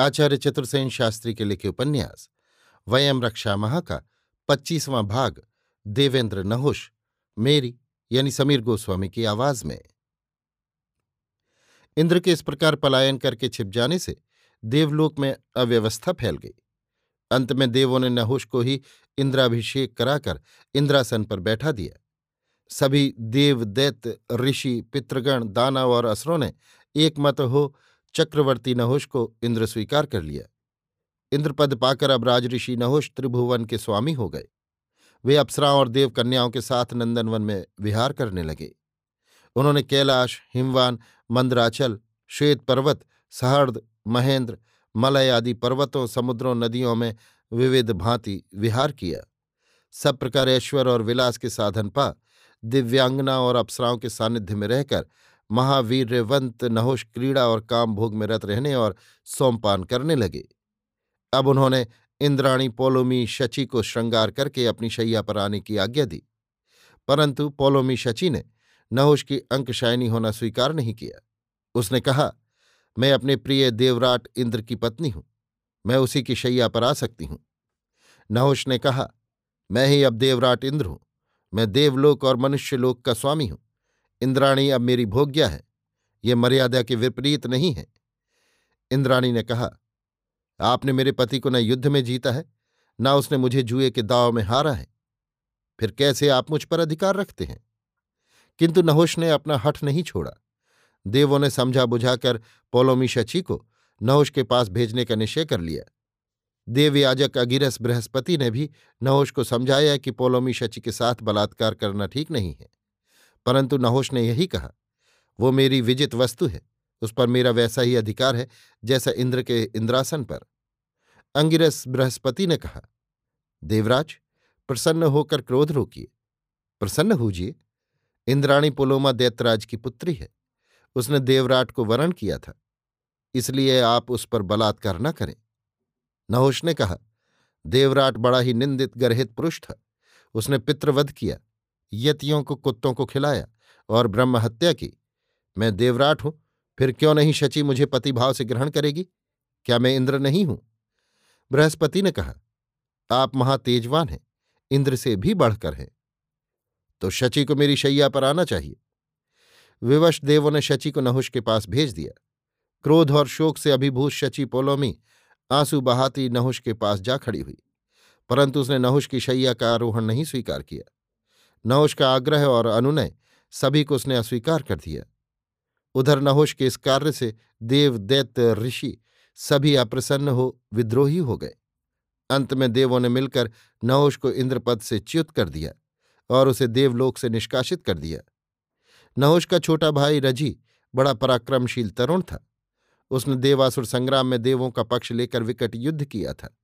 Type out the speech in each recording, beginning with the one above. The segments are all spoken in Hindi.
आचार्य चतुर्सेन शास्त्री के लिखे उपन्यास, वयम रक्षा महा का पच्चीसवां भाग, देवेंद्र नहुष, मेरी, यानी समीर गोस्वामी की आवाज़ में। इंद्र के इस प्रकार पलायन करके छिप जाने से देवलोक में अव्यवस्था फैल गई। अंत में देवों ने नहुष को ही इंद्राभिषेक कराकर इंद्रासन पर बैठा दिया। सभी देव दैत्य ऋषि, पितृगण, दानव और असुरों ने एक मत हो चक्रवर्ती नहुष को इंद्र स्वीकार कर लिया। इंद्रपद पाकर अब राजऋषि नहुष त्रिभुवन के स्वामी हो गए। वे अप्सराओं और देवकन्याओं के साथ नंदनवन में विहार करने लगे। उन्होंने कैलाश, हिमवान, मंदराचल, श्वेत पर्वत, सहर्द, महेंद्र, मलय आदि पर्वतों, समुद्रों, नदियों में विविध भांति विहार किया। सब प्रकार ऐश्वर और विलास के साधन पा, दिव्यांगना और अप्सराओं के सानिध्य में रहकर महावीरवंत नहुष क्रीड़ा और काम भोग में रत रहने और सोमपान करने लगे। अब उन्होंने इंद्राणी पोलोमी शची को श्रृंगार करके अपनी शैया पर आने की आज्ञा दी। परंतु पोलोमी शची ने नहुष की अंकशायनी होना स्वीकार नहीं किया। उसने कहा, मैं अपने प्रिय देवराट इंद्र की पत्नी हूँ। मैं उसी की शैया पर आ सकती हूँ। नहुष ने कहा, मैं ही अब देवराट इंद्र हूँ। मैं देवलोक और मनुष्यलोक का स्वामी हूँ। इंद्राणी, अब मेरी भोग्या है। ये मर्यादा के विपरीत नहीं है। इंद्राणी ने कहा, आपने मेरे पति को न युद्ध में जीता है, न उसने मुझे जुए के दाव में हारा है। फिर कैसे आप मुझ पर अधिकार रखते हैं? किंतु नहुष ने अपना हठ नहीं छोड़ा। देवों ने समझा बुझाकर पोलोमी शची को नहुष के पास भेजने का निश्चय कर लिया। देवयाजक अगिरस बृहस्पति ने भी नहुष को समझाया कि पोलोमी शची के साथ बलात्कार करना ठीक नहीं है। परंतु नहोश ने यही कहा, वो मेरी विजित वस्तु है, उस पर मेरा वैसा ही अधिकार है जैसा इंद्र के इंद्रासन पर। अंगिरस बृहस्पति ने कहा, देवराज, प्रसन्न होकर क्रोध रोकिए। प्रसन्न होजिए। इंद्राणी पुलोमा दैत्यराज की पुत्री है। उसने देवराट को वरण किया था, इसलिए आप उस पर बलात्कार न करें। नहोश ने कहा, देवराट बड़ा ही निंदित, गर्हित पुरुष था। उसने पितृवध किया यतियों को कुत्तों को खिलाया और ब्रह्म हत्या की। मैं देवराट हूँ, फिर क्यों नहीं शची मुझे पतिभाव से ग्रहण करेगी? क्या मैं इंद्र नहीं हूँ? बृहस्पति ने कहा, आप महातेजवान हैं, इंद्र से भी बढ़कर हैं। तो शची को मेरी शैया पर आना चाहिए। विवश देवों ने शची को नहुष के पास भेज दिया। क्रोध और शोक से अभिभूत शची पोलोमी आँसू बहाती नहुष के पास जा खड़ी हुई, परंतु उसने नहुष की शैया का आरोहण नहीं स्वीकार किया। नहुष का आग्रह और अनुनय सभी को उसने अस्वीकार कर दिया। उधर नहुष के इस कार्य से देव दैत्य ऋषि सभी अप्रसन्न हो, विद्रोही हो गए। अंत में देवों ने मिलकर नहुष को इंद्रपद से च्युत कर दिया और उसे देवलोक से निष्कासित कर दिया। नहुष का छोटा भाई रज़ी बड़ा पराक्रमशील तरुण था। उसने देवासुर संग्राम में देवों का पक्ष लेकर विकट युद्ध किया था।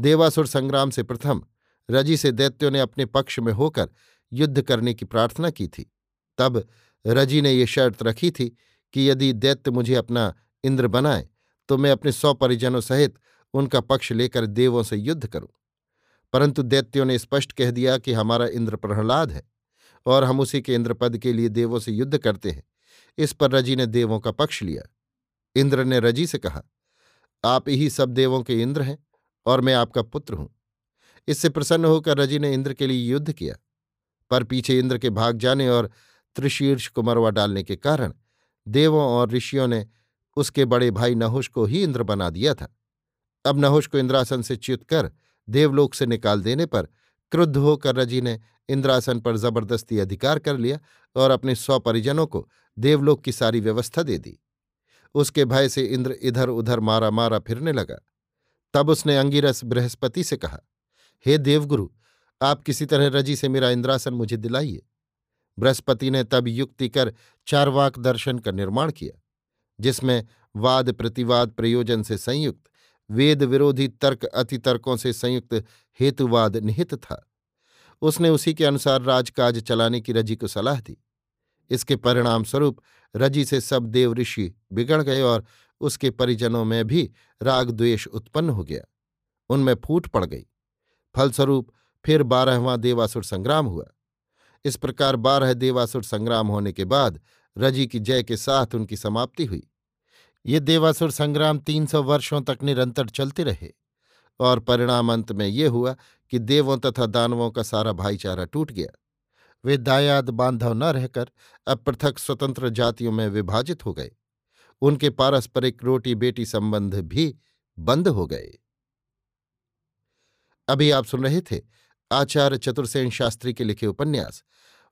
देवासुर संग्राम से प्रथम रज़ी से दैत्यों ने अपने पक्ष में होकर युद्ध करने की प्रार्थना की थी। तब रज़ी ने ये शर्त रखी थी कि यदि दैत्य मुझे अपना इंद्र बनाए तो मैं अपने सौ परिजनों सहित उनका पक्ष लेकर देवों से युद्ध करूँ। परंतु दैत्यों ने स्पष्ट कह दिया कि हमारा इंद्र प्रहलाद है और हम उसी के इंद्रपद के लिए देवों से युद्ध करते हैं। इस पर रज़ी ने देवों का पक्ष लिया। इंद्र ने रज़ी से कहा, आप ही सब देवों के इंद्र हैं और मैं आपका पुत्र हूँ। इससे प्रसन्न होकर रज़ी ने इंद्र के लिए युद्ध किया। पर पीछे इंद्र के भाग जाने और त्रिशीर्ष को मरवा डालने के कारण देवों और ऋषियों ने उसके बड़े भाई नहुष को ही इंद्र बना दिया था। अब नहुष को इंद्रासन से च्युत कर देवलोक से निकाल देने पर क्रुद्ध होकर रज़ी ने इंद्रासन पर ज़बरदस्ती अधिकार कर लिया और अपने सौ परिजनों को देवलोक की सारी व्यवस्था दे दी। उसके भय से इंद्र इधर उधर मारा मारा फिरने लगा। तब उसने अंगिरस बृहस्पति से कहा, हे देवगुरु आप किसी तरह रज़ी से मेरा इंद्रासन मुझे दिलाइए। बृहस्पति ने तब युक्ति कर चारवाक दर्शन का निर्माण किया, जिसमें वाद, प्रतिवाद, प्रयोजन से संयुक्त, वेद विरोधी तर्क अतितर्कों से संयुक्त हेतुवाद निहित था। उसने उसी के अनुसार राजकाज चलाने की रज़ी को सलाह दी। इसके परिणाम स्वरूप रज़ी से सब देव ऋषि बिगड़ गए और उसके परिजनों में भी राग द्वेष उत्पन्न हो गया। उनमें फूट पड़ गई। फलस्वरूप फिर बारहवां देवासुर संग्राम हुआ। इस प्रकार बारह देवासुर संग्राम होने के बाद रज़ी की जय के साथ उनकी समाप्ति हुई। ये देवासुर संग्राम तीन सौ वर्षों तक निरंतर चलते रहे और परिणाम अंत में ये हुआ कि देवों तथा दानवों का सारा भाईचारा टूट गया। वे दायाद बांधव न रहकर अब पृथक स्वतंत्र जातियों में विभाजित हो गए। उनके पारस्परिक रोटी बेटी संबंध भी बंद हो गए। अभी आप सुन रहे थे आचार्य चतुर्सेन शास्त्री के लिखे उपन्यास,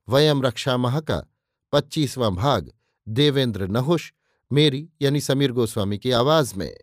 वयम रक्षा मह का पच्चीसवां भाग, देवेंद्र नहुष, मेरी यानी समीर गोस्वामी की आवाज़ में।